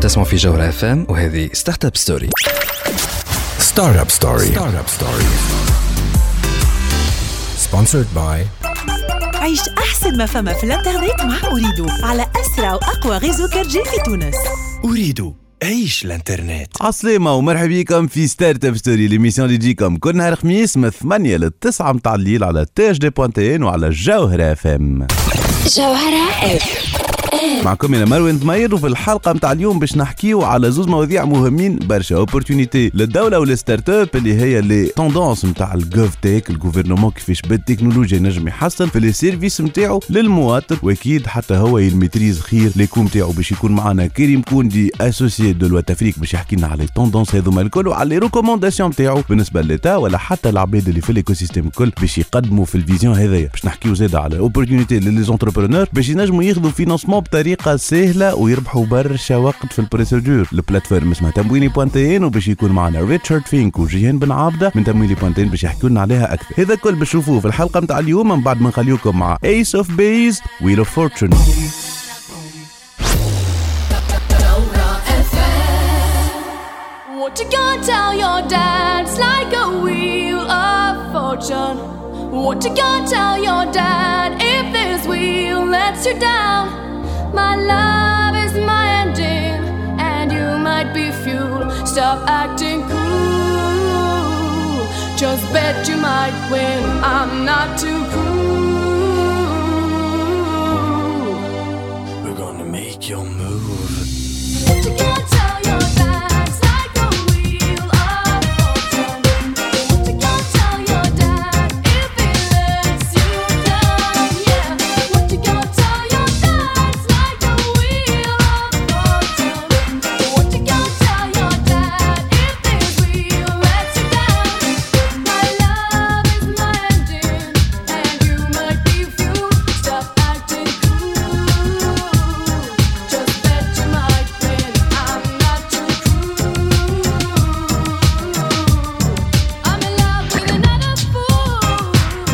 تسمعوا في جوهرة اف ام وهذه ستارت اب ستوري ستارت اب ستوري ستارت اب ستوري سبونسرد باي عيش أحسن ما فما في الإنترنت مع أريدو على أسرع وأقوى غيزو كارجي في تونس. أريد عيش الإنترنت. عسلامة ومرحبا بكم في ستارت اب ستوري ليميسيون اللي تجيكم كل نهار خميس من 8 ل 9 متاع الليل على تي اش دي بوانتين وعلى جوهرة اف ام جوهرة اف معكم أنا مروان ضمير وفي الحلقة نتاع اليوم باش نحكيو على زوز مواضيع مهمين برشا اوبورتونيتي للدولة والستارت اب اللي هي لي توندونس نتاع الجوف تيك الجوفرنمون كيفاش بالتكنولوجيا نجم يحسن في لي سيرفيس نتاعو للمواطن. وأكيد حتى هو يميتريز خير ليكم نتاعو باش يكون معنا كريم كوندي اسوسيي دو لوات افريك باش يحكي لنا على توندونس هذوما الكل وعلى لي ريكومونداسيون نتاعو بالنسبة للتا ولا حتى العباد اللي في الايكو سيستيم الكل باش يقدموا في الفيزيون هذايا. باش نحكيو زاد على اوبورتونيتي للي زونتربرونور باش ينجموا ياخذوا فينانسمون بطريقة سهلة ويربحوا برشا وقت في البروسيدور البلاتفورم اسمها تمويلي بوانتين وباش يكون معنا ريتشارد فينك وجيهان بن عابده من تمويلي بوانتين باش يحكوا لنا عليها أكثر هذا كل باش في الحلقة نتاع اليوم من بعد ما نخليوكم مع ايس اوف بيز ويل اوف فورتشن What you gonna tell your dad? It's like a wheel of fortune. What you gonna tell your dad if this wheel lets you down? My love is my engine, and you might be fuel. Stop acting cool. Just bet you might win. I'm not too cool. We're gonna make your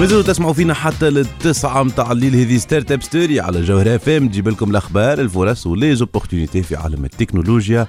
مازالوا تسمعوا فينا حتى للتسعة متاع الليل. هذه ستارت أب ستوري على جوهرة اف ام تجيب لكم الأخبار الفرص وليزوبورتينيتي في عالم التكنولوجيا.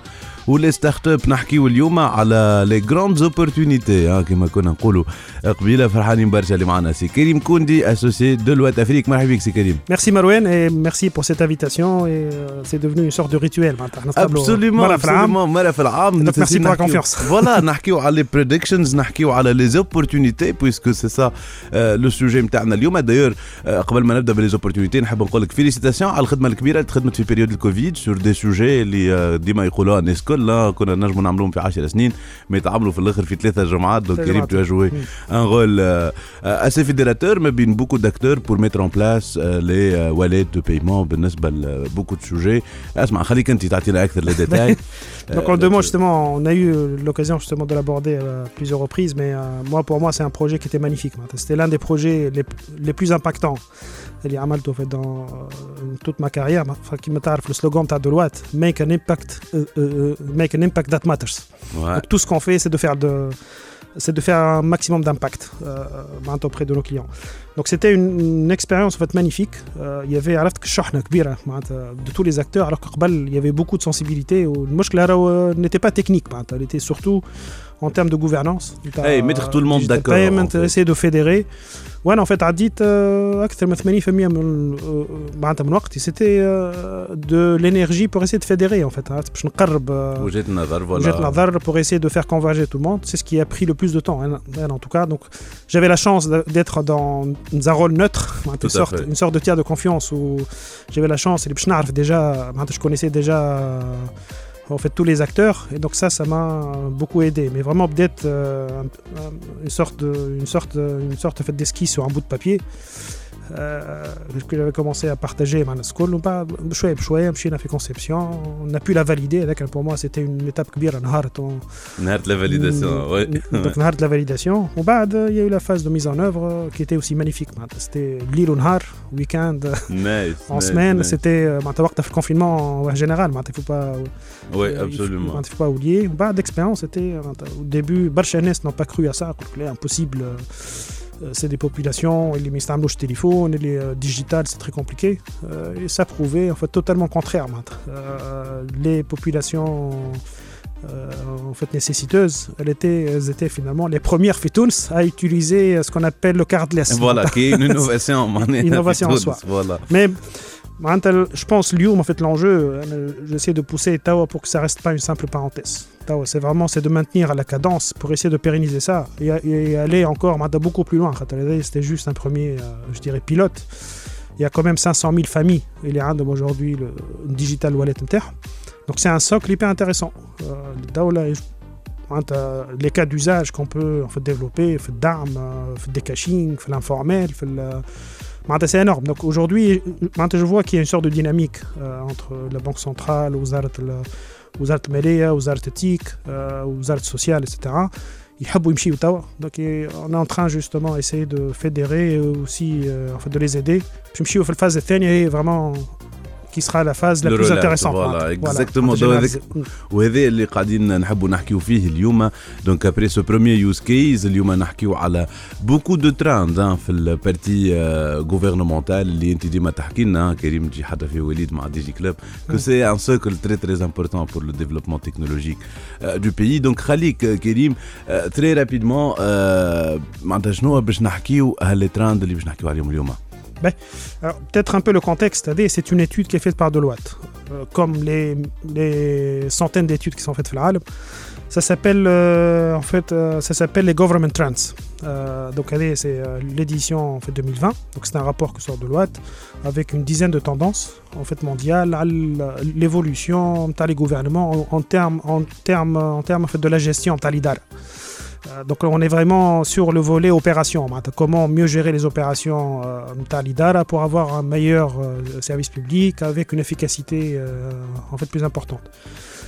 ولي ستارت اب نحكيو اليوم على لي جراند اوبورتونيتي كما كنا نقولوا قبيلة فرحانين برشا اللي معنا سي كريم كوندي اسوسي دو لوات افريك مرحبا بك سي كريم Marouane et merci pour cette invitation. Et euh, c'est devenu une sorte de rituel. معناتها نتقابلوا مرة في العام. مره في العام pour la confiance. فوالا نحكيو على لي بريدكشنز نحكيو على لي زوبورتونيتي بويسكو سي سا لو سوجي نتاعنا اليوم دايور قبل ما نبدأ بلي زوبورتونيتي نحب نقول لك فيليسيتاسيون على الخدمة الكبيرة اللي تخدمت في بيريود الكوفيد سور دي سوجي اللي آه، ديما يقولوها الناس آه، كنا نجموا نعملوهم في 10 سنين ما يتعاملوا في الاخر في ثلاثه جمعات دونك ثلاثة كريم جمعات. tu as joué un rôle euh, euh, assez fédérateur mais bien beaucoup d'acteurs pour mettre en place euh, les euh, wallets de paiement بالنسبه ل beaucoup de sujets اسمع خليك انت تعطينا اكثر les détails Donc en deux mots, justement, on a eu euh, l'occasion justement de l'aborder à plusieurs reprises, mais euh, moi, pour moi, c'est un projet qui était magnifique. معناتها. C'était l'un des projets les, les plus impactants اللي عملته في dans euh, toute ma carrière. كما تعرف le slogan تاع Deloitte, make an impact, euh, euh, make an impact that matters. Ouais. Donc tout ce qu'on fait, c'est de faire de c'est de faire un maximum d'impact euh, معناتها auprès de nos clients. Donc c'était une, une expérience en fait magnifique. Euh, il y avait عرفت شحنة كبيرة معناتها de tous les acteurs alors qu'قبل il y avait beaucoup de sensibilité والمشكلة راهو n'était pas technique معناتها elle était surtout en termes de gouvernance. Hey, mettre tout le monde digital d'accord, payment, en fait. essayer de fédérer. وانا en fait عديت آه، اكثر من 80% من آه، معناتها من وقتي سيتي de l'énergie pour essayer de fédérer en fait عرفت باش نقرب آه، وجهه نظر Jet فوالا Nazar pour essayer de faire converger tout le monde. C'est ce qui a pris le plus de temps, hein, hein, en tout cas. Donc, j'avais la chance de- d'être dans, dans un rôle neutre, une Tout à sorte, fait. une sorte de tiers de confiance où j'avais la chance, et je n'arrive déjà, معناتها je connaissais déjà euh, en fait tous les acteurs, et donc ça, ça m'a beaucoup aidé. Mais vraiment peut-être euh, un- un- une sorte, de, une sorte, une sorte fait, d'esquisse sur un bout de papier. Euh, que j'avais commencé à partager مع الناس الكل ومن بعد بشويه بشويه مشينا في conception on a pu la valider هذاك pour moi c'était une étape كبيره نهارت on- نهار لا فاليداسيون وي donc نهار de la validation ومن بعد il y a eu la phase de mise en œuvre euh, qui était aussi magnifique معناتها c'était ليل ونهار week-end نايس en semaine c'était معناتها وقتها في الكونفينمون général معناتها il faut pas وي il faut- ابسوليومون معناتها il faut pas oublier ومن بعد l'expérience c'était معناتها au début برشا ناس n'ont pas cru à ça قلت لك لا impossible Euh, euh, c'est des populations, ils le téléphone, les euh, digital, c'est très compliqué. Euh, et ça prouvait en fait totalement contraire. les populations en fait nécessiteuses, elles étaient, étaient finalement les premières Fitouns à utiliser ce qu'on appelle le cardless. Voilà, qui est une innovation, une innovation en soi. Voilà. Je pense que fait l'enjeu, euh, j'essaie de pousser Tawa pour que ça reste pas une simple parenthèse. Tawa, c'est vraiment c'est de maintenir la cadence pour essayer de pérenniser ça et, aller encore beaucoup plus loin. C'était juste un premier, euh, je dirais, pilote. Il y a quand même 500 000 familles, il y a aujourd'hui le digital wallet terre. Donc c'est un socle hyper intéressant. Euh, Tawa, les cas d'usage qu'on peut développer, d'armes, des caching, l'informel, c'est énorme. Donc aujourd'hui, je vois qu'il y a une sorte de dynamique euh, entre la Banque centrale, aux arts, aux arts médias, aux arts éthiques, euh, aux arts sociales, etc. Donc on est en train justement d'essayer de fédérer et aussi euh, en fait, de les aider. Puis je suis la phase de vraiment qui sera la phase la Le plus relais, intéressante voilà, معناتها. exactement. معناتها Donc, généraliser. وهذا اللي قاعدين نحبوا نحكيو فيه اليوم دونك ابري سو بروميير يوز كيز اليوم نحكيو على بوكو دو تراند في البارتي غوفرنمونتال اللي انت ديما تحكي لنا كريم تجي حتى في وليد مع دي جي كلوب كو سي ان سوكل تري تري امبورتون بور لو ديفلوبمون تكنولوجيك دو بيي دونك خليك آه، كريم تري رابيدمون معناتها شنو باش نحكيو هاللي تراند اللي باش نحكيو عليهم اليوم alors, peut-être un peu le contexte, c'est une étude qui est faite par Deloitte, Euh, comme les, les centaines d'études qui sont faites dans le Ça s'appelle euh, en fait, euh, ça s'appelle les government trends. Donc, c'est l'édition en fait 2020. Donc, c'est un rapport que sort Deloitte avec une dizaine de tendances en fait mondiales à l'évolution des gouvernements en, termes en termes en termes en fait de la gestion de l'IDAR. Euh, euh, donc on est vraiment sur le volet opération, hein. comment mieux gérer les opérations euh, Talidara pour avoir un meilleur euh, service public avec une efficacité en fait plus importante.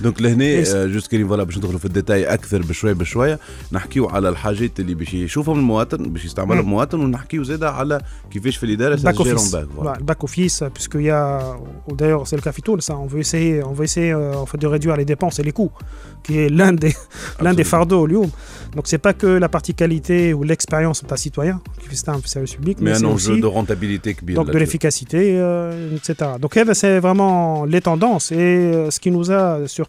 دونك لهنا إيه. آه، جوست كريم فوالا باش ندخلوا في الديتاي اكثر بشوي بشويه نحكيو على الحاجات اللي باش يشوفهم المواطن باش يستعملهم مم. المواطن ونحكيو زاده على كيفاش في الاداره back سجيرون office. باك Voilà, le back office, euh, puisqu'il y a, ou d'ailleurs c'est le cas Fitoul, ça, on veut essayer, on veut essayer euh, en fait, de réduire les dépenses et les coûts, qui est l'un des, l'un des fardeaux au Lyon. Donc c'est pas que la partie qualité ou l'expérience d'un citoyen qui fait ça un service public, mais un c'est enjeu aussi de rentabilité كبير donc de là-dessus. l'efficacité, euh, etc. Donc elle, c'est vraiment les tendances et euh, ce qui nous a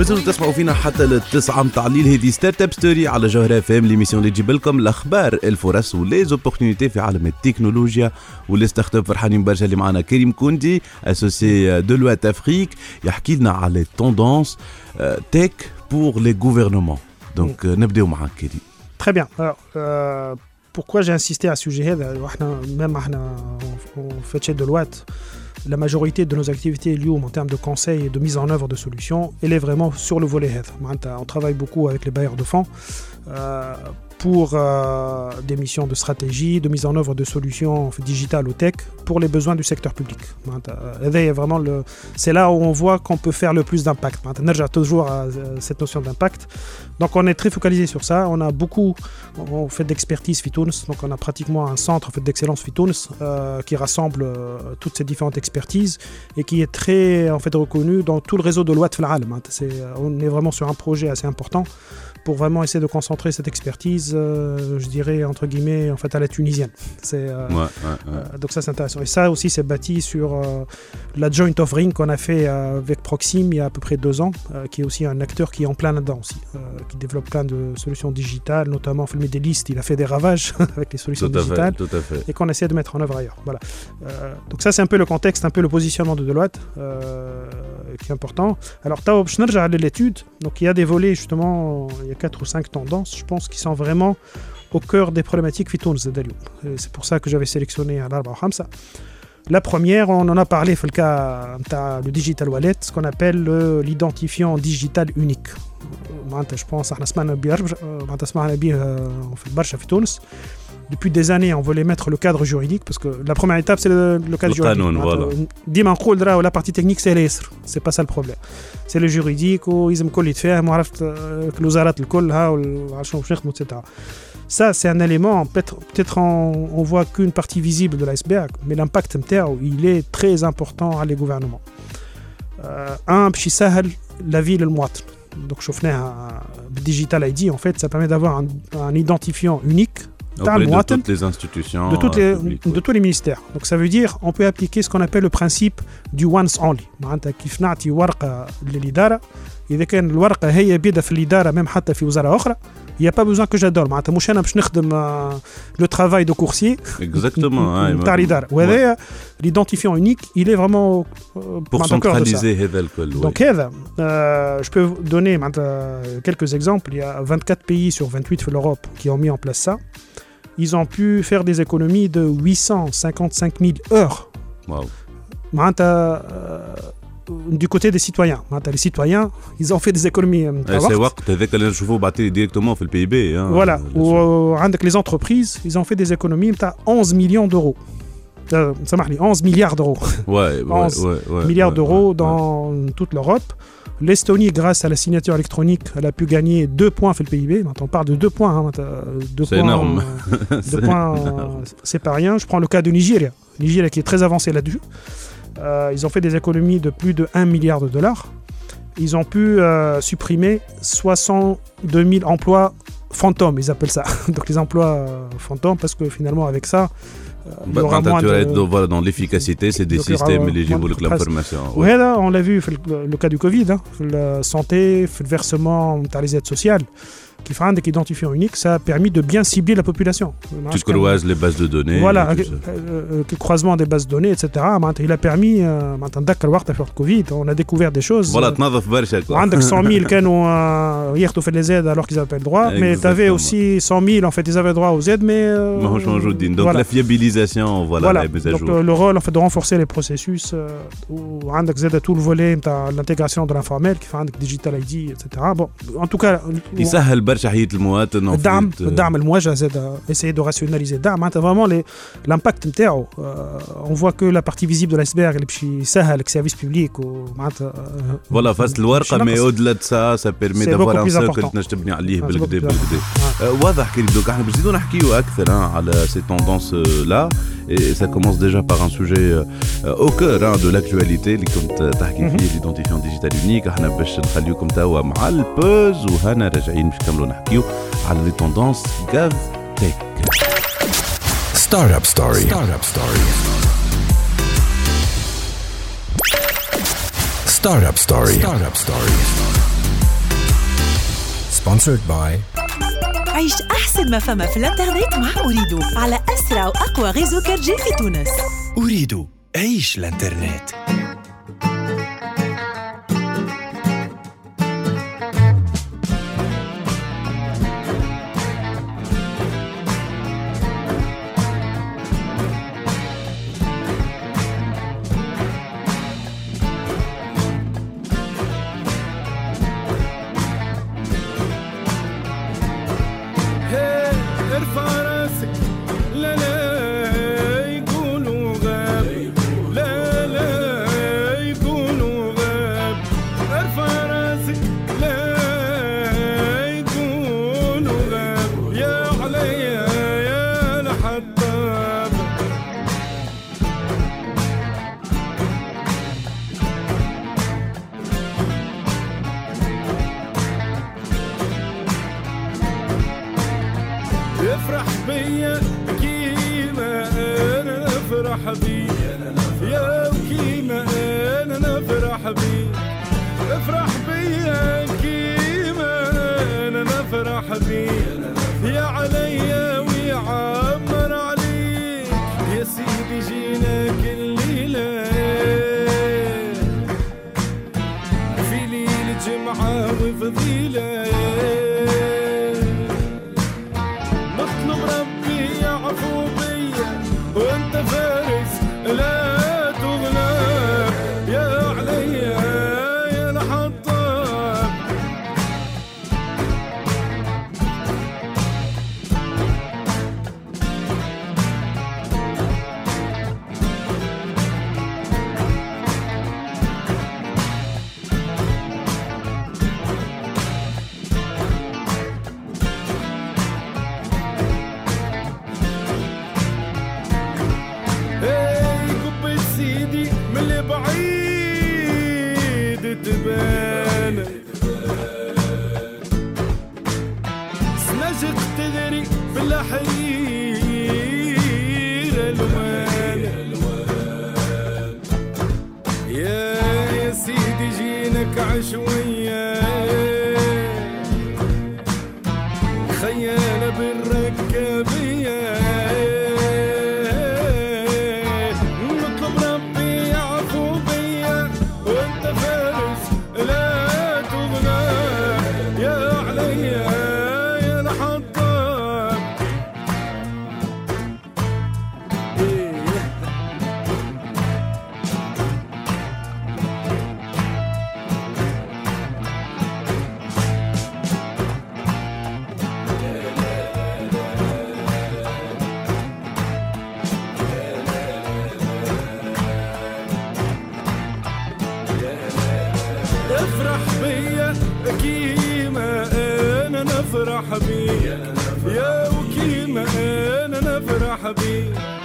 مازالوا تسمعوا فينا حتى للتسعة متاع الليل هذه ستارت اب ستوري على جوهرة فام ليميسيون اللي تجيب لكم الأخبار الفرص وليزوبورتينيتي في عالم التكنولوجيا. واللي ستارت اب فرحانين برشا اللي معنا كريم كوندي اسوسي دلوات افريك يحكي لنا على توندونس تك بور لي غوفرنمون دونك نبداو معاك كريم. Euh, pourquoi j'ai insisté à ce sujet? هذا وإحنا- Même إحنا on fait Deloitte, la majorité de nos activités Lyoum en termes de conseils et de mise en œuvre de solutions, elle est vraiment sur le volet head. Hein, on travaille beaucoup avec les bailleurs de fonds euh, pour euh, des missions de stratégie, de mise en œuvre de solutions digitales ou tech pour les besoins du secteur public. Euh, c'est là où on voit qu'on peut faire le plus d'impact. J'ai toujours cette notion d'impact. Donc on est très focalisé sur ça. On a beaucoup, on fait d'expertise Fitounes, donc on a pratiquement un centre d'excellence Fitounes qui rassemble toutes ces différentes expertises et qui est très en fait reconnu dans tout le réseau de l'Ouat Flaal. On est vraiment sur un projet assez important pour vraiment essayer de concentrer cette expertise, euh, je dirais entre guillemets, en fait à la tunisienne. C'est, euh, Ouais, ouais, ouais. euh, donc ça c'est intéressant. Et ça aussi c'est bâti sur la joint offering qu'on a fait avec Proxim il y a à peu près deux ans, qui est aussi un acteur qui est en plein là-dedans aussi, qui développe plein de solutions digitales, notamment filmer des listes, il a fait des ravages avec les solutions Tout à digitales fait, tout à fait. et qu'on essaie de mettre en œuvre ailleurs. Voilà. Donc ça c'est un peu le contexte, un peu le positionnement de Deloitte qui est important. Alors Tao Bschnerja de l'étude, donc il y a des volets justement, il y a quatre ou cinq tendances, je pense, qui sont vraiment au cœur des problématiques Fitounz C'est pour ça que j'avais sélectionné Al-Arba Hamsa. La première, on en a parlé, le le digital wallet, ce qu'on appelle l'identifiant digital unique. Je pense, euh, euh, on depuis des années, on voulait mettre le cadre juridique, parce que la première étape, c'est le, cadre juridique. Canon, la partie technique, c'est l'ESR. C'est pas ça le problème. C'est le juridique, ou ils me faire, moi, l'ouzarat, euh, le col, etc. Ça, c'est un élément, peut-être peut on, on voit qu'une partie visible de l'iceberg, mais l'impact il est très important à les gouvernements. Euh, un, la ville, le moitre. Donc, je digital ID, en fait, ça permet d'avoir un identifiant unique de المواطن toutes les institutions de, toutes les- euh, publiques, de ouais. tous les ministères. Donc ça veut dire on peut appliquer ce qu'on appelle le principe du once only. معناتها كيف نعطي ورقة للإدارة إذا كان الورقة هي بيدها في الإدارة même حتى في وزارة أخرى il n'y a pas besoin que j'adore معناتها مش أنا باش نخدم لو travail de coursier Exactement. hein, نتاع الإدارة ouais. وهذايا l'identifiant unique il est vraiment euh, Pour معناتها au cœur de ça. centraliser هذا الكل ouais. Donc هذا euh, je peux vous donner معناتها quelques exemples il y a 24 pays sur 28 في l'Europe qui ont mis en place ça ils ont pu faire des économies de 855 000 heures Waouh. معناتها euh, du côté des citoyens معناتها les citoyens ils ont fait des économies euh, Eh, نتاع C'est وقت. وقت هذاك اللي نشوفوه بعطيه directement في البي بي voilà وعندك les entreprises ils ont fait des économies نتاع 11 millions d'euros Euh, سامحني 11 milliards d'euros Ouais, ouais, 11 ouais, ouais, milliards d'euros dans toute l'Europe. L'Estonie, grâce à la signature électronique, elle a pu gagner deux points fait le PIB. Maintenant, on parle de deux points. hein, deux C'est points, énorme. euh, deux points, euh, c'est pas rien. Je prends le cas de Nigeria. Nigeria qui est très avancé là-dessus. Euh, ils ont fait des économies de plus de 1 milliard de dollars. Ils ont pu euh, supprimer 62 000 emplois fantômes, ils appellent ça. Donc les emplois euh, fantômes, parce que finalement, avec ça, euh, il y Bah, aura quand moins tu vas de... être dans, voilà, dans l'efficacité, c'est des Donc, il y aura systèmes اللي moins يجيبوا de لك presse. l'information. ouais. وهذا on l'a vu في ال- le cas du Covid hein, في السانté في الversement نتاع les aides sociales qui fera un identifiant unique, ça a permis de bien cibler la population. Tu croises les bases de données. Voilà, le euh, euh, euh, croisement des bases de données, etc. Hein, il a permis, maintenant, d'accord, le Covid, on a découvert des choses. Voilà, tu n'as pas de 100 000 canons hier, tu fais les aides alors qu'ils n'avaient pas le droit, mais tu avais aussi 100 000, en fait, ils avaient droit aux aides, mais. Donc la fiabilisation, voilà, le rôle, en fait, de renforcer les processus, ou tu tout le volet, l'intégration de l'informel, qui fait un Digital ID, etc. Bon, en tout cas. Il برشا حياة المواطن. en الدعم fait, euh, الدعم الموجه زاد essayer de rationaliser الدعم معناتها vraiment les- l'impact نتاعو euh, on voit que la partie visible de l'iceberg اللي باش يسهل السيرفيس بيبليك ومعناتها euh, فوالا فاست الورقه باش مي ينقص. اودلا سا سا بيرمي C'est دافوار beaucoup ان plus سيركل important. تنجم تبني عليه Ah, c'est بالكدا beaucoup plus بالكدا important. آه، واضح كريم دوك احنا باش نزيدو نحكيو اكثر hein, على سي توندونس لا et ça commence déjà par un sujet euh, au cœur hein, de l'actualité اللي كنت تحكي Mhm. فيه ليدونتيفيون ديجيتال يونيك احنا باش نخليكم توا مع البوز وهنا راجعين باش نكملوا نحاولوا نحكيو على لي توندونس جاف تيك. ستارت اب ستوري ستارت اب ستوري ستارت اب ستوري ستارت اب ستوري سبونسرد باي عيش أحسن ما فما في الإنترنت مع أريدو على أسرع وأقوى غيزو 4 في تونس. أريدو عيش الإنترنت. نفرح بيا يا وكيما أنا نفرح بيا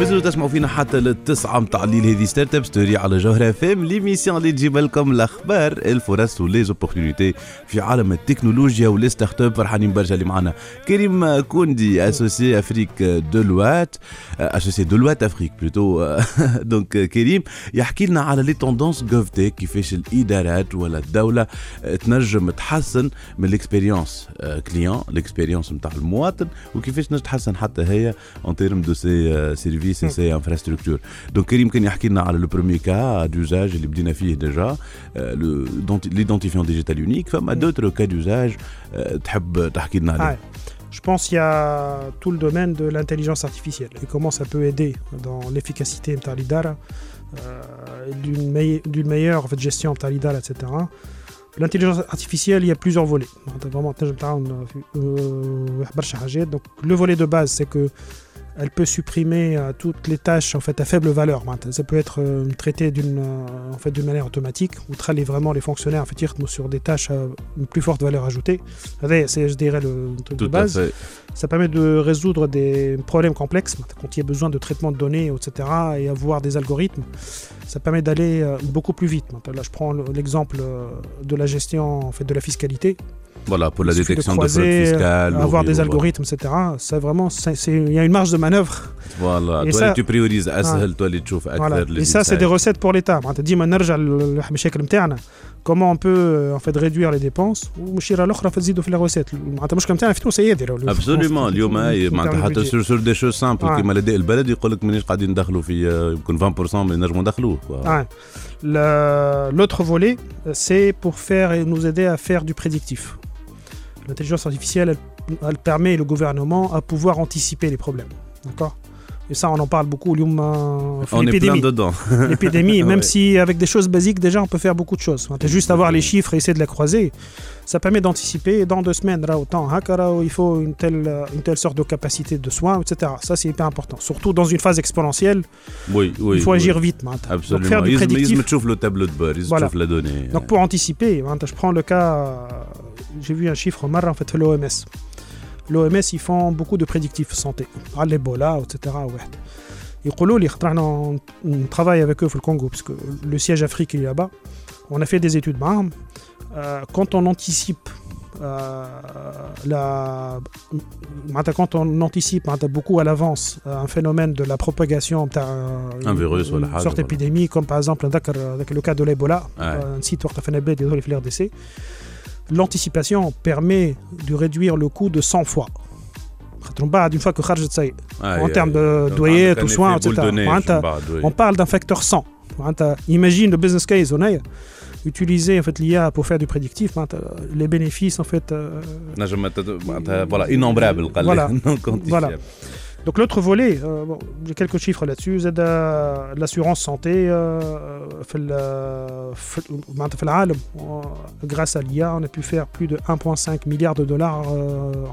مازالوا تسمعوا فينا حتى للتسعة متاع الليل. هذه ستارت اب ستوري على جوهرة فام ليميسيون اللي تجيب لكم الأخبار الفرص وليزوبورتينيتي في عالم التكنولوجيا ولي ستارت اب فرحانين برشا اللي معنا. كريم كوندي اسوسي افريك دولوات اسوسي دولوات افريك بلوتو دونك كريم يحكي لنا على لي توندونس جوف تيك كيفاش الإدارات ولا الدولة تنجم تحسن من الاكسبيريونس كليون الاكسبيريونس نتاع المواطن وكيفاش تنجم تحسن حتى هي ان تيرم دو سي سيرفيس services et infrastructures. Donc Karim Ken a le premier cas d'usage, il est déjà, euh, l'identifiant digital unique, mais enfin, mm. d'autres cas d'usage, euh, je pense qu'il y a tout le domaine de l'intelligence artificielle et comment ça peut aider dans l'efficacité de euh, d'une meilleure gestion de etc. L'intelligence artificielle, il y a plusieurs volets. Euh, Donc, le volet de base, c'est que elle peut supprimer euh, toutes les tâches en fait à faible valeur. Ça peut être euh, traité d'une euh, en fait manière automatique ou traiter vraiment les fonctionnaires en fait sur des tâches à une plus forte valeur ajoutée. C'est je dirais le truc de base. Ça permet de résoudre des problèmes complexes quand il y a besoin de traitement de données etc et avoir des algorithmes. Ça permet d'aller beaucoup plus vite. Là je prends l'exemple de la gestion en fait de la fiscalité. Voilà, pour la Il suffit de détection de, fraude croiser, fiscale. avoir oui, des voilà. algorithmes, etc. Ça vraiment, c'est- c'est- il y a une marge de manœuvre. Voilà, Et toi ça- tu priorises اسهل toi اللي تشوف Voilà. اكثر Et ça, c'est des recettes pour l'État. معناتها ديما نرجع للمشاكل نتاعنا. Comment on peut euh, en fait réduire les dépenses ومشيره الاخرى فتزيدوا في les recettes. معناتها المشكل نتاعنا في تونس هي هذه. ابسوليومون اليوم اي في معناتها termes حتى budget. سور سور دي شوز سامبل آه. كيما الاداء البلدي يقول لك مانيش قاعدين ندخلوا في آه، يمكن 20% من اللي نجموا ندخلوه Ouais. Le- L'autre volet, c'est pour faire et nous aider à faire du prédictif. L'intelligence artificielle, elle, permet le gouvernement à pouvoir anticiper les problèmes. D'accord? Et ça, on en parle beaucoup. On est plein dedans. L'épidémie, même si avec des choses basiques, déjà, on peut faire beaucoup de choses. Juste avoir les chiffres et essayer de les croiser. Ça permet d'anticiper. Dans deux semaines, là, autant, hein, il faut une telle, euh, une telle sorte de capacité de soins, etc. Ça, c'est hyper important. Surtout dans une phase exponentielle, oui, oui, il faut agir vite. Absolument. Donc, faire du prédictif. Ils, ils, ils le tableau de bord, ils me voilà. la donnée. Donc, pour anticiper, je prends le cas euh, j'ai vu un chiffre marre en fait l'OMS. L'OMS ils font beaucoup de prédictifs santé, à l'Ebola, etc. Ils disent on travaille avec eux au Congo parce que le siège Afrique est là-bas. On a fait des études marmes. Euh, quand on anticipe euh, quand on anticipe hein, beaucoup à l'avance euh, un phénomène de la propagation un, un virus sorte d'épidémie comme par exemple le cas de l'Ebola un site où on a fait des RDC l'anticipation permet de réduire le coût de 100 fois une fois que en termes de douillet, tout soin, etc. On parle d'un facteur 100. Imagine le business case, on a utiliser en fait l'IA pour faire du prédictif, les bénéfices en fait. Euh, voilà, innombrables. Voilà. Donc l'autre volet, euh, j'ai quelques chiffres là-dessus, l'assurance santé euh, euh, grâce à l'IA, on a pu faire plus de 1,5 milliard de dollars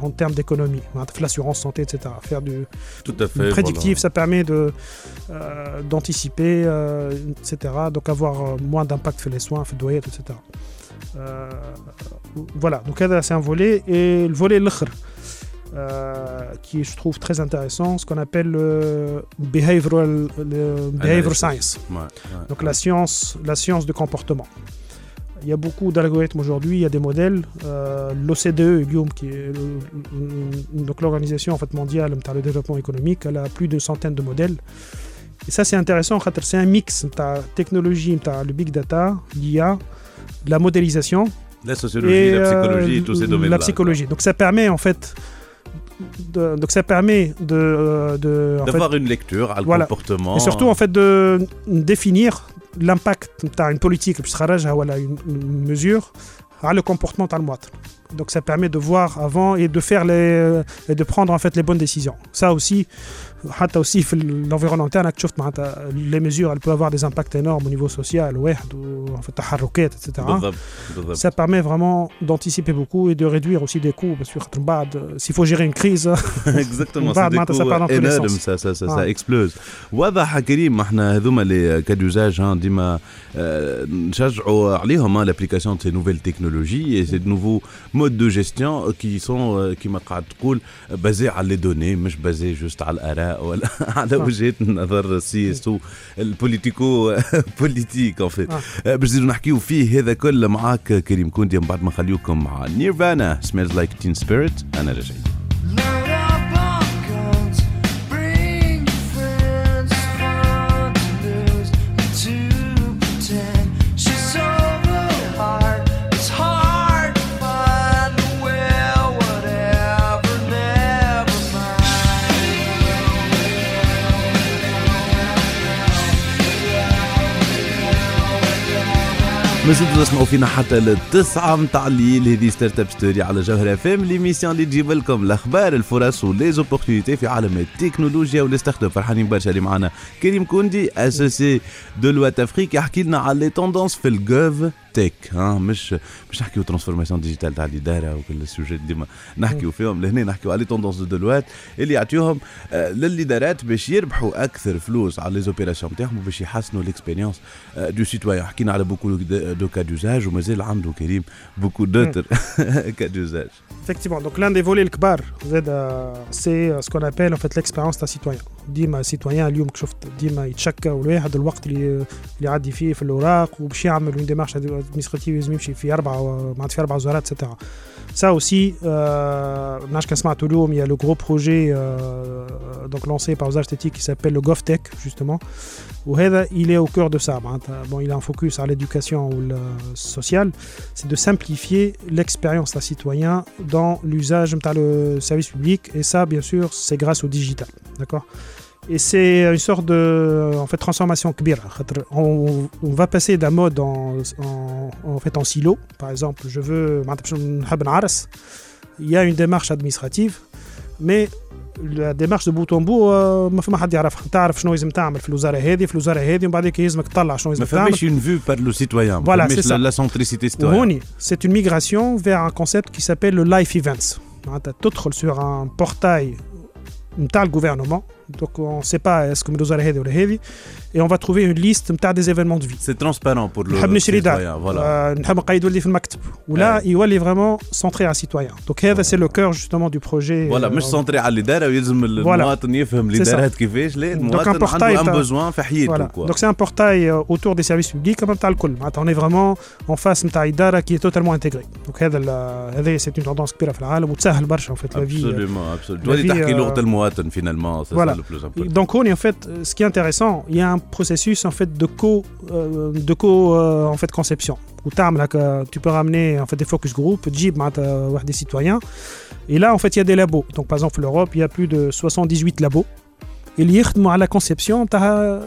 en termes d'économie, l'assurance santé, etc. Faire du, prédictif, ça permet de, d'anticiper, etc. Donc avoir moins d'impact sur les soins, sur les etc. voilà, donc c'est un volet. Et le volet, l'autre. Euh, qui je trouve très intéressant, ce qu'on appelle le behavioral, behavior science, donc la science, la science du comportement. Il y a beaucoup d'algorithmes aujourd'hui, il y a des modèles. Euh, L'OCDE, qui est l'organisation en fait mondiale pour le développement économique, elle a plus d'une centaine de modèles. Et ça, c'est intéressant, c'est un mix de technologie, le big data, l'IA, la modélisation. La sociologie, la euh, psychologie, tous ces domaines-là. La psychologie. Donc ça permet en fait donc ça permet de euh, d'avoir une lecture, un voilà. comportement. Et surtout en fait de définir l'impact d'une politique, une mesure, à le comportement dans le mois. Donc ça permet de voir avant et de faire les et de prendre en fait les bonnes décisions. Ça aussi. حتى aussi في l'environnement تاعنا شفت معناتها les mesures elles peuvent avoir des impacts énormes au niveau social واحد و في التحركات etc. بالضبط بالضبط Ça permet vraiment d'anticiper beaucoup et de réduire aussi des coûts parce que خاطر من بعد s'il faut gérer une crise Exactement, ومن c'est بعد des معناتها ça coûts part dans tous les énormes, sens. ça, ça, ça, ça آه. explose. واضح كريم احنا هذوما لي كا دوزاج ها ديما آه، نشجعوا عليهم لابليكاسيون de ces nouvelles technologies et ces nouveaux modes de gestion qui sont آه، كيما قاعد تقول بازي على لي دوني مش بازي جوست على الاراء ولا على وجهات النظر السياسو البوليتيكو بوليتيك ان فيت آه. باش نزيدو نحكيو فيه هذا كله معاك كريم كوندي من بعد ما نخليوكم مع نيرفانا سميلز لايك تين سبيريت أنا راجعين ما زلتوا تسمعوا فينا حتى للتسعة متاع الليل. هذه ستارت أب ستوري على جوهر اف ام ليميسيون اللي تجيب لكم الأخبار الفرص وليزوبورتينيتي في عالم التكنولوجيا. والستارت اب فرحانين برشا اللي معنا كريم كوندي اسوسي دو لوات افريك يحكي لنا على لي توندونس في الجوف تك ها مش مش نحكيو ترانسفورماسيون ديجيتال تاع الاداره وكل السوجيت ديما نحكيو فيهم لهنا نحكيو على لي توندونس دو دلوات اللي يعطيوهم آه، للادارات باش يربحوا اكثر فلوس على لي زوبيراسيون تاعهم وباش يحسنوا ليكسبيريونس دو سيتويان حكينا على بوكو دو كا دوزاج ومازال عنده كريم بوكو دوتر كا دوزاج Effectivement, donc l'un des volets le kbar, c'est euh, ce qu'on appelle en fait l'expérience d'un citoyen. ديما citoyen اليوم شفت ديما يتشكى والواحد الوقت اللي اللي يعدي فيه في الاوراق وباش يعمل اون ديمارش ادمنستراتيف لازم يمشي في اربعه معناتها في اربع وزارات اتسيتيرا. Ça aussi, euh, نعرفش كان سمعتوا اليوم, il y a le gros projet euh, donc lancé par Osage Esthétique qui s'appelle le GovTech justement. وهذا il est au cœur de ça. معناتها, Bon, il a un focus sur l'éducation ou le social. C'est de simplifier l'expérience d'un citoyen dans l'usage de le service public. Et ça, bien sûr, c'est grâce au digital. D'accord et c'est une sorte de en fait, transformation كبيرة. خاطر On, on va passer d'un mode en, en, en fait, en silo. Par exemple, je veux معناتها باش نحب نعرس. Il y a une démarche administrative, mais la démarche de bout en bout آه، ما فما حد يعرفها تعرف شنو لازم تعمل في الوزاره هذه في الوزاره هذه ومن بعد يلزمك تطلع شنو ما لازم تعمل فماش اون فيو بار لو سيتويان Voilà, c'est ça. لا سنتريسيتي سيتويان وهوني c'est une migration vers un concept qui s'appelle le life events معناتها تدخل sur un portail نتاع le gouvernement donc on sait pas est-ce que من الوزاره هذه ولا هذه et on va trouver une liste نتاع des événements de vie سي ترونسبارون بور لو نحب نشري دار citoyen, voilà. آه، نحب نقيد ولدي في المكتب ولا أي. يولي vraiment centré à un citoyen donc هذا c'est le cœur justement du projet فوالا euh, مش سونتري على الاداره ويلزم المواطن يفهم الادارات كيفاش لا المواطن portail عنده ان تاع- بوزوان في حياته Voilà. كوا Donc c'est un portail euh, autour des services publics comme تاع الكل معناتها on est vraiment en face نتاع إدارة qui est totalement intégrée donc هذا ال- هذا c'est une tendance كبيرة في العالم وتسهل برشا en fait la vie Absolument, absolument. la تولي vie, تحكي euh, لغه المواطن finalement, c'est voilà. le plus en fait, euh, ce qui est intéressant, il y a un processus en fait de co, euh, de co euh, en fait conception Où tu peux ramener en fait des focus group, Jib, des citoyens. Et là en fait il y a des labos. Donc par exemple l'Europe, il y a plus de 78 labos اللي يخدموا على كونسيبسيون تاع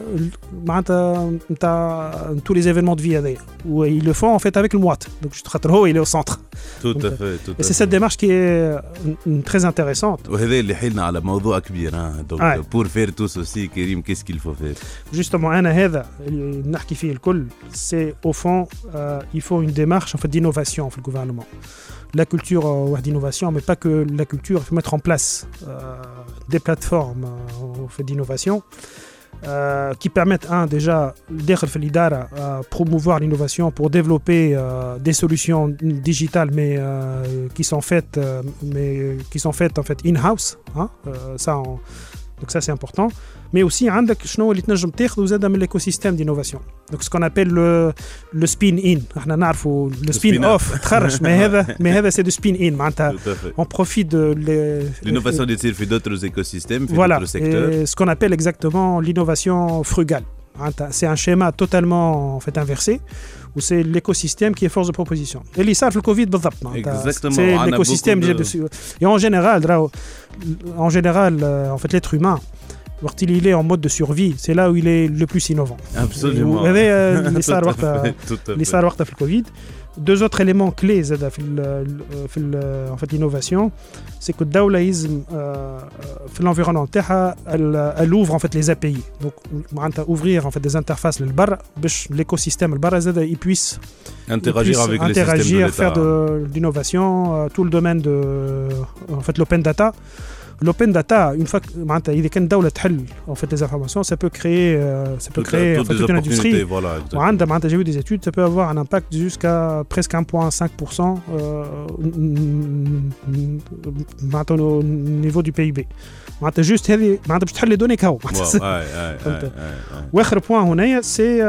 معناتها نتاع tous les événements de vie هذايا ils le font en fait avec المواطن donc خاطر هو il est au centre Tout à Donc, fait, tout et à c'est fait. cette démarche qui est euh, très intéressante وهذا اللي حيلنا على موضوع كبير ها دونك آه. بور فير توس اوسي كريم كيس كيل فو فير justement انا هذا اللي نحكي فيه الكل سي au fond euh, il faut une démarche en fait d'innovation في le gouvernement la culture euh, واحد d'innovation mais pas que la culture il faut mettre en place euh, des plateformes euh, en fait d'innovation euh, qui permettent, un, déjà, l'IDARA, euh, promouvoir l'innovation pour développer euh, des solutions digitales, mais qui sont faites, mais qui sont faites en fait in-house. hein, ça, donc ça c'est important. Mais aussi, عندك شنو اللي تنجم تاخذه زاد من l'écosystème d'innovation. Donc ce qu'on appelle le, le spin in. احنا نعرفوا le spin spin out. off تخرج mais هذا mais هذا c'est du spin in معناتها Tout à fait. on profite de les- L'innovation des tirs fait d'autres écosystèmes, fait voilà, d'autres secteurs. et ce qu'on appelle exactement l'innovation frugale. Hein, t'as- C'est un schéma totalement en fait inversé où c'est l'écosystème qui est force de proposition. Et l'ISA, le Covid, بالضبط, معناتها. Exactement, c'est on a l'écosystème. beaucoup de- j'ai- Et en général, راهو- en général, euh, en fait, l'être humain, quand il est en mode de survie, c'est là où il est le plus innovant. Absolument. وهذا اللي صار Tout à وقتها fait, tout à اللي fait. صار وقتها في الكوفيد deux autres éléments clés زاد في ال في ال en fait l'innovation c'est que الدولة يلزم آه، في l'environnement نتاعها elle, elle ouvre en fait les API donc معناتها ouvrir en fait des interfaces للبر باش l'écosystème البر زاد il puisse Interagir puisse avec les interagir, systèmes de faire l'État. de l'innovation, euh, tout le domaine de en fait l'open data. L'open data, une fois que معناتها إذا كان دولة تحل en fait les informations, ça peut créer euh, ça peut Toutes- créer en toutes fait, des toute une industrie. opportunités, voilà. exactement. وعندها معناتها j'ai vu des études, ça peut avoir un impact jusqu'à presque 1,5% euh, معناتها au niveau du PIB. معناتها juste هذه معناتها باش تحل لي دوني كهو Wow, معناتها ouais, ouais, فهمت. ouais, ouais, ouais. واخر بوان هنايا سي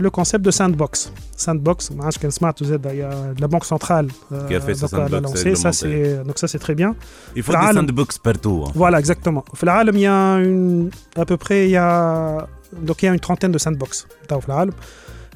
لو كونسيبت دو ساند بوكس ساند بوكس ما عادش كان سمعتوا زاد يا لا بانك سنترال Qui a fait sa sandbox ça c'est réglementée. donc ça c'est très bien Il faut des العالم- sandbox partout. Hein. Voilà, exactement. il y a une, à peu près, il y a, donc il y a une trentaine de sandbox.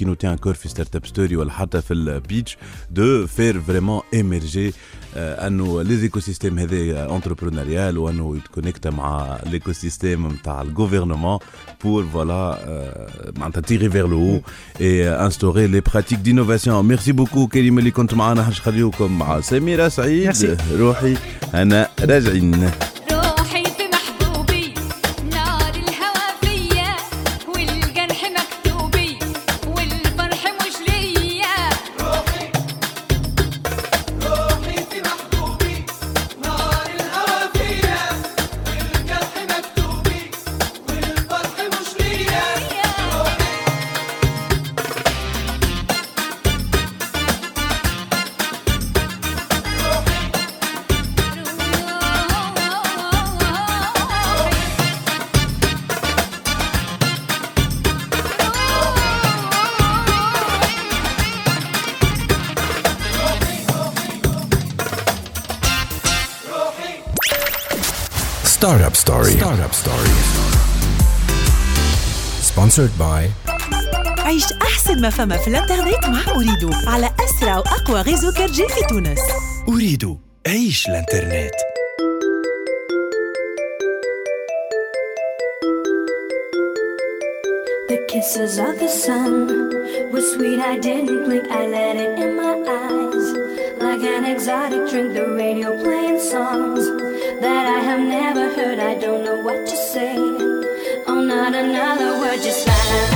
qui nous tient à cœur, Startup Story ou Al-Hata, fait le pitch, de faire vraiment émerger euh, à nous les écosystèmes entrepreneurial ou à nous connecter à l'écosystème, à le gouvernement pour voilà euh, tirer vers le haut et euh, instaurer les pratiques d'innovation. Merci beaucoup Kelly Melikontmaana, Hachkhadiou Sponsored by عيش أحسن ما فما في الانترنت مع أريدو على أسرع وأقوى غيزو كارجي في تونس أريد عيش الإنترنت The kisses of the sun were sweet. I didn't blink. I let it in my eyes. Like an exotic drink, the radio playing songs that I have never heard. I don't know what to say. Not another word, just la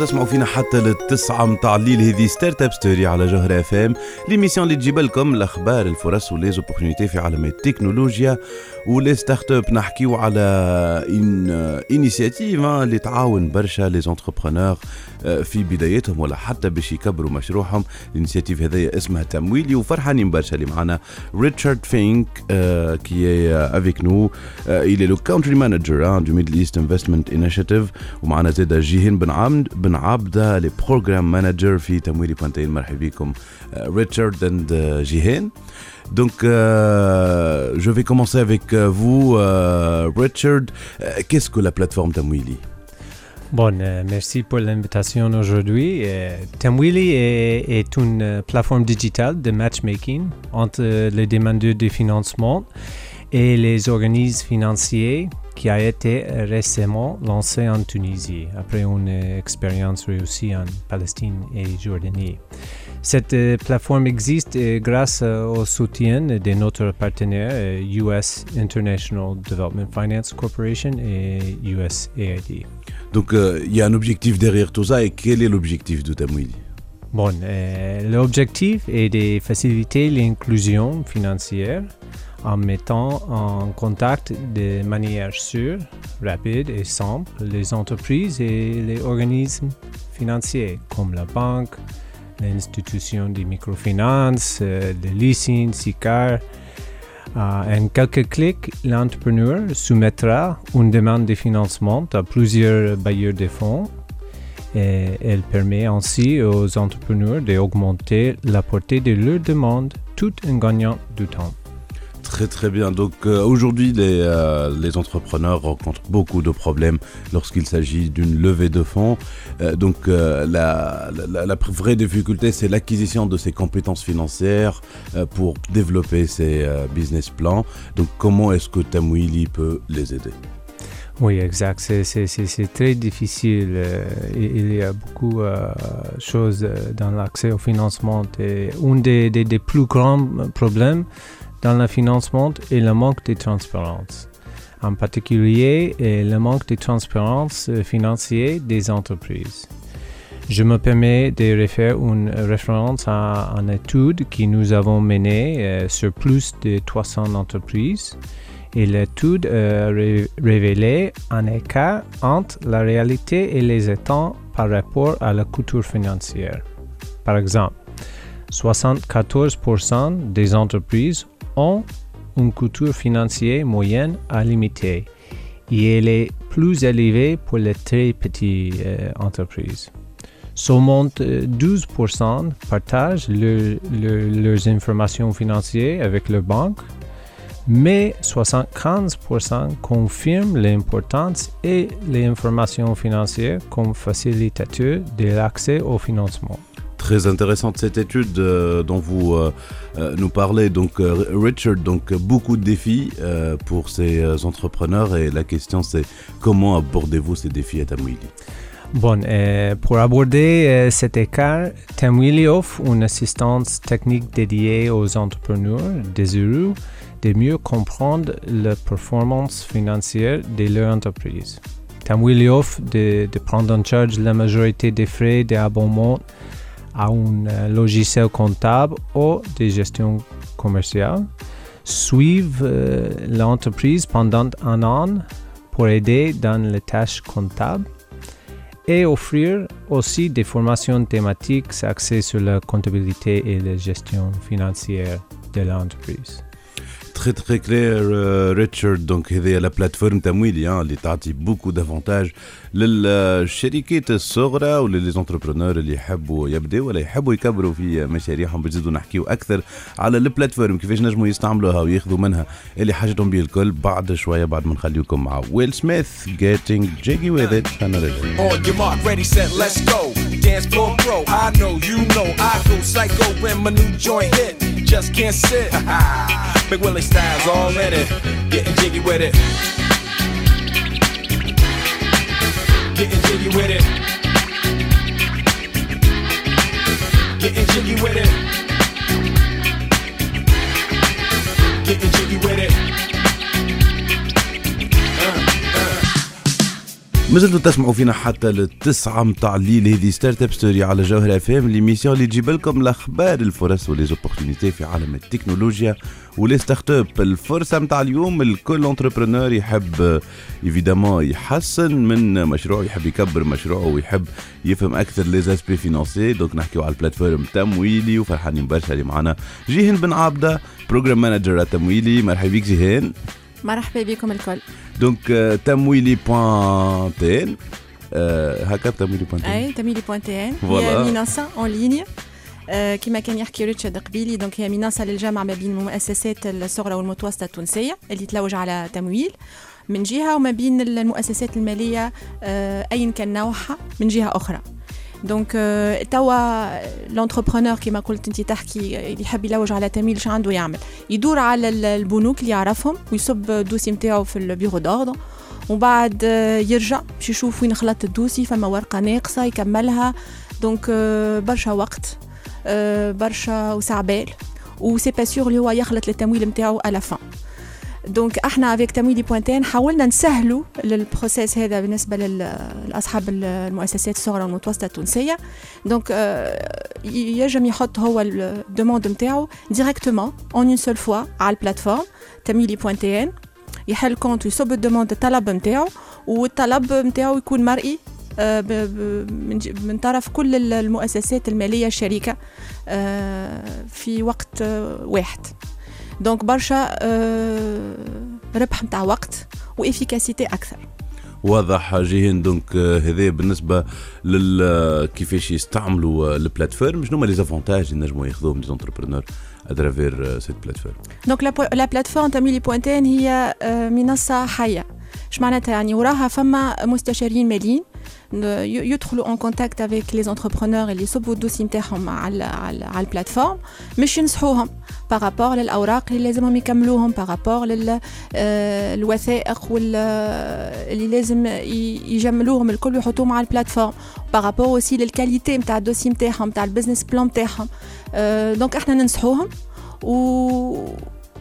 تسمعوا فينا حتى للتسعة متاع الليل. هذه ستارت اب ستوري على جوهر اف ام ليميسيون اللي تجيب لكم الاخبار الفرص وليزوبورتينيتي في عالم التكنولوجيا. ولي ستارت اب نحكيو على ان انيسياتيف اللي تعاون برشا لي زونتربرونور في بدايتهم ولا حتى باش يكبروا مشروعهم. الانيسياتيف هذيا اسمها تمويلي. وفرحانين برشا اللي معنا ريتشارد فينك كي افيك نو le country manager hein, du Middle East Investment Initiative. ومعنا زاد جيهان بن عبد بن عبده لي بروجرام مانجر في تمويلي بوانتين مرحبا بكم ريتشارد اند جيهان Donc, euh, je vais commencer avec euh, vous, euh, Richard. Euh, Qu'est-ce que la plateforme Tamwili Bon, euh, merci pour l'invitation aujourd'hui. Euh, Tamwili est, est une euh, plateforme digitale de matchmaking entre euh, les demandeurs de financement et les organismes financiers qui a été récemment lancé en Tunisie après une expérience réussie en Palestine et Jordanie. Cette euh, plateforme existe euh, grâce euh, au soutien de notre partenaire US International Development Finance Corporation et USAID. Donc, euh, il y a un objectif derrière tout ça. Et quel est l'objectif de Tamwili Bon, euh, l'objectif est de faciliter l'inclusion financière en mettant en contact de manière sûre, rapide et simple les entreprises et les organismes financiers comme la banque, l'institution de microfinance, euh, le leasing, SICAR. Euh, en quelques clics, l'entrepreneur soumettra une demande de financement à plusieurs bailleurs de fonds elle permet ainsi aux entrepreneurs d'augmenter la portée de leur demande tout en gagnant du temps. Très très bien. Donc euh, aujourd'hui, les, euh, les entrepreneurs rencontrent beaucoup de problèmes lorsqu'il s'agit d'une levée de fonds. Euh, donc la, vraie difficulté, c'est l'acquisition de ces compétences financières pour développer ces business plans. Donc comment est-ce que Tamwili peut les aider? Oui, exact. C'est- très difficile. il y a beaucoup de choses dans l'accès au financement. Un des plus grands problèmes dans le financement est le manque de transparence. En particulier, euh, le manque de transparence euh, financière des entreprises. Je me permets de refaire une référence à une étude que nous avons menée euh, sur plus de 300 entreprises et l'étude a ré- révélé un écart entre la réalité et les états par rapport à la culture financière. Par exemple, 74% des entreprises une culture financière moyenne à limitée et elle est plus élevée pour les très petites euh, entreprises. Seulement euh, 12% partagent leur- leur- leurs informations financières avec leur banque mais 75% confirment l'importance et les informations financières comme facilitateur de l'accès au financement. Très intéressante cette étude euh, dont vous euh, euh, nous parlez. Donc, Richard, donc beaucoup de défis pour ces entrepreneurs et la question c'est comment abordez-vous ces défis à Tamwili? Bon, pour aborder cet écart, Tamwili offre une assistance technique dédiée aux entrepreneurs désireux de mieux comprendre la performance financière de leur entreprise. Tamwili offre de, de prendre en charge la majorité des frais d'abonnement à un euh, logiciel comptable ou de gestion commerciale, suivre euh, l'entreprise pendant un an pour aider dans les tâches comptables et offrir aussi des formations thématiques axées sur la comptabilité et la gestion financière de l'entreprise. Très très clair Richard. Donc هذه la plateforme تمويلي hein, اللي تعطي beaucoup d'avantages للشركات الصغرى وللي انتربرونور اللي يحبوا يبداوا ولا يحبوا يكبروا في مشاريعهم بنزيدوا نحكيو أكثر على البلاتفورم كيفاش نجموا يستعملوها وياخذوا منها اللي حاجتهم به الكل بعد شوية بعد ما نخليكم مع ويل سميث getting jiggy with it. أنا go. Dance floor pro, I know, you know, I go psycho when my new joint hit. Just can't sit. Big Willie styles all in it. Getting jiggy with it. Getting jiggy with it. Getting jiggy with it. Getting jiggy with it. مازلتوا تسمعوا فينا حتى للتسعة متاع الليل. هذه ستارت اب ستوري على جوهر اف ام ليميسيون اللي تجيب لكم الأخبار الفرص وليزوبورتينيتي في عالم التكنولوجيا ولي ستارت اب الفرصة متاع اليوم الكل انتربرونور يحب ايفيدامون يحسن من مشروعه يحب يكبر مشروعه ويحب يفهم أكثر لي زاسبي فينانسي دونك نحكيو على البلاتفورم تمويلي وفرحانين برشا اللي معنا جيهان بن عابده بروجرام مانجر تمويلي. مرحبا بك جيهان. مرحبا بكم الكل. دونك آه، تمويلي بوان تي ان آه، هكا تمويلي بوان تي ان أي تميلي بوان تي ان. هي منصه اون ليني كما كان يحكي ريتشارد قبيلي دونك هي منصه للجمع ما بين المؤسسات الصغرى والمتوسطة التونسية اللي تلوج على تمويل. من جهة وما بين المؤسسات المالية آه، ايا كان نوعها من جهة أخرى. دونك توا لونتربرونور كما قلت انت تحكي اللي يحب يلوج على تمويل شو عنده يعمل يدور على ال- البنوك اللي يعرفهم ويصب الدوسي نتاعو في البيرو دوردر ومن بعد يرجع باش يشوف وين خلط الدوسي فما ورقه ناقصه يكملها دونك برشا وقت برشا وسعبال وسي با سور اللي هو يخلط التمويل نتاعو على فان دونك إحنا افيك تمويلي بوانتين حاولنا نسهلوا البروسيس هذا بالنسبة لأصحاب المؤسسات الصغرى والمتوسطة التونسية. دونك آه، ي- ينجم يحط هو الدوموند نتاعو ديريكتومون اون اون سول فوا على البلاتفورم. تمويلي بوانتين يحل كونت ويصب الدوموند الطلب نتاعو والطلب نتاعو يكون مرئي آه، من طرف كل ال- المؤسسات المالية الشريكة آه، في وقت واحد. دونك برشا آه، ربح نتاع وقت وإفيكاسيتي أكثر. واضح جيهان. دونك آه، هذا بالنسبة لل آه، كيفاش يستعملوا البلاتفورم شنو هما لي زافونتاج اللي نجموا ياخذوهم لي زونتربرونور اترافير سيت بلاتفورم دونك لا لا بلاتفورم تمويلي بوانتين هي منصة حية. اش معناتها؟ يعني وراها فما مستشارين ماليين يدخلوا اون كونتاكت افيك لي زونتربرونور اللي يصبوا الدوسي نتاعهم على على على البلاتفورم مش ينصحوهم بارابور للأوراق اللي لازمهم يكملوهم بارابور للوثائق وال آه، اللي لازم يجملوهم الكل ويحطوهم على البلاتفورم بارابور اوسي للكاليتي نتاع الدوسي نتاعهم نتاع البزنس بلان نتاعهم آه، دونك إحنا ننصحوهم و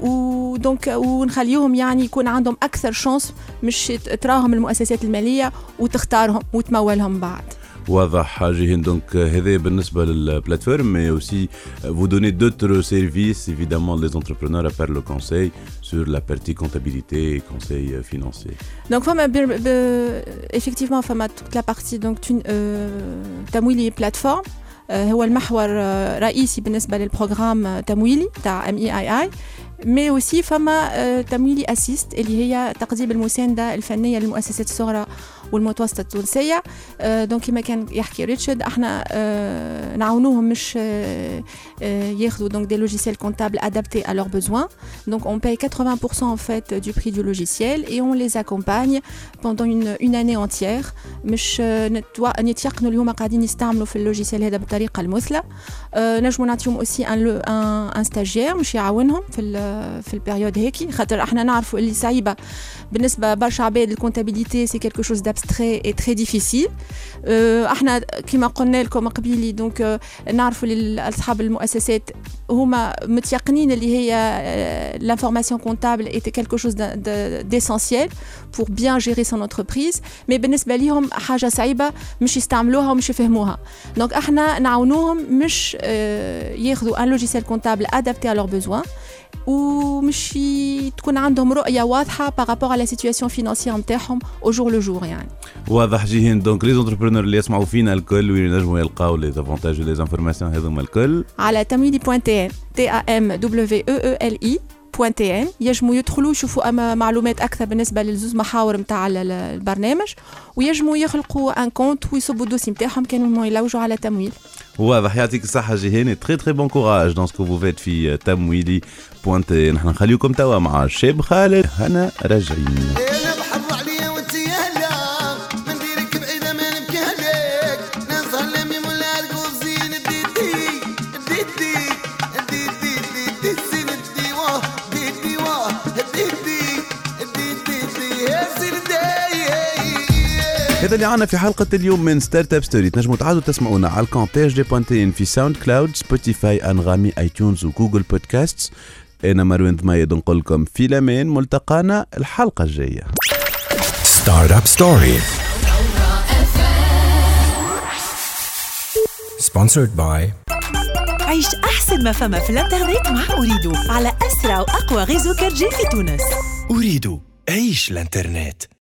ودونك ونخليهم يعني يكون عندهم اكثر شانس مش ت- تراهم المؤسسات الماليه وتختارهم وتمولهم بعد واضح جيهان دونك آه، هذا بالنسبه للبلاتفورم مي اوسي vous donnez d'autres services évidemment les entrepreneurs à part le conseil sur la partie comptabilité et conseil euh, financier دونك فما ب... ب... effectivement فما toute la partie donc تون... آه... تمويلي بلاتفورم آه، هو المحور آه، الرئيسي بالنسبة للبروغرام آه، تمويلي تاع ام اي اي اي مي اوسي فما آه، تمويلي اسيست اللي هي تقديم المساندة الفنية للمؤسسات الصغرى. والمتوسطة التونسية. آه، دونك كما كان يحكي ريتشارد إحنا آه، نعاونوهم مش آه، ياخذوا دونك دي لوجيسيال كونتابل adaptés à leurs besoins. Donc on paye 80% en fait du prix du logiciel et on les accompagne pendant une, une année entière. مش نتيقنوا اليوم قاعدين يستعملوا في اللوجيسيال هذا بالطريقة المثلى. نجموا نعطيهم اوسي ان ان ستاجير مش يعاونهم في ال في البيريود هيك خاطر إحنا نعرفوا اللي صعيبة. بالنسبة برشا عباد الكونتابيليتي سي كيلكو شوز ابستري اي تري ديفيسيل أحنا كما قلنا لكم قبيلي دونك euh، نعرفوا أصحاب المؤسسات هما متيقنين اللي هي لانفورماسيون كونتابل ايتي كالكو شوز ديسونسييل بور بيان جيري سون انتربريز مي بالنسبة ليهم حاجة صعيبة مش يستعملوها ومش يفهموها. دونك أحنا نعاونوهم مش آه، ياخذوا ان لوجيسيال كونتابل ادابتي على لور بيزوان ومش تكون عندهم رؤيه واضحه بارابور على سيتوياسيون فينانسيير نتاعهم au jour le jour يعني واضح جيهان دونك لي زونتربرونور اللي يسمعوا فينا الكل وين ينجموا يلقاو لي زافونتاج ولي زانفورماسيون هذوما الكل. على تمويلي بوان تي ان تي ا ام دبليو اي ال اي بوان تي ان يجموا يدخلوا يشوفوا أما معلومات أكثر بالنسبة للزوز محاور نتاع ال- البرنامج. ويجموا يخلقوا ان كونت ويصبوا الدوسي نتاعهم كانوا يلوجوا على تمويل. واضح يعطيك الصحة جيهان تري تري بون كوراج دون سكو فو فيت في تمويلي بوانت نحن نخليكم توا مع الشاب خالد هنا راجعين هذا اللي عنا في حلقة اليوم من ستارت اب ستوري تنجموا تعادوا تسمعونا على الكونتاج دي بوانتين في ساوند كلاود سبوتيفاي أنغامي اي تونز وجوجل بودكاست أنا مروان ضمايد نقول لكم في لامين ملتقانا الحلقة الجاية. ستارت اب ستوري سبونسرد باي عيش أحسن ما فما في الإنترنت مع اريدو على أسرع وأقوى غيزو 4 في تونس. اريدو عيش الإنترنت.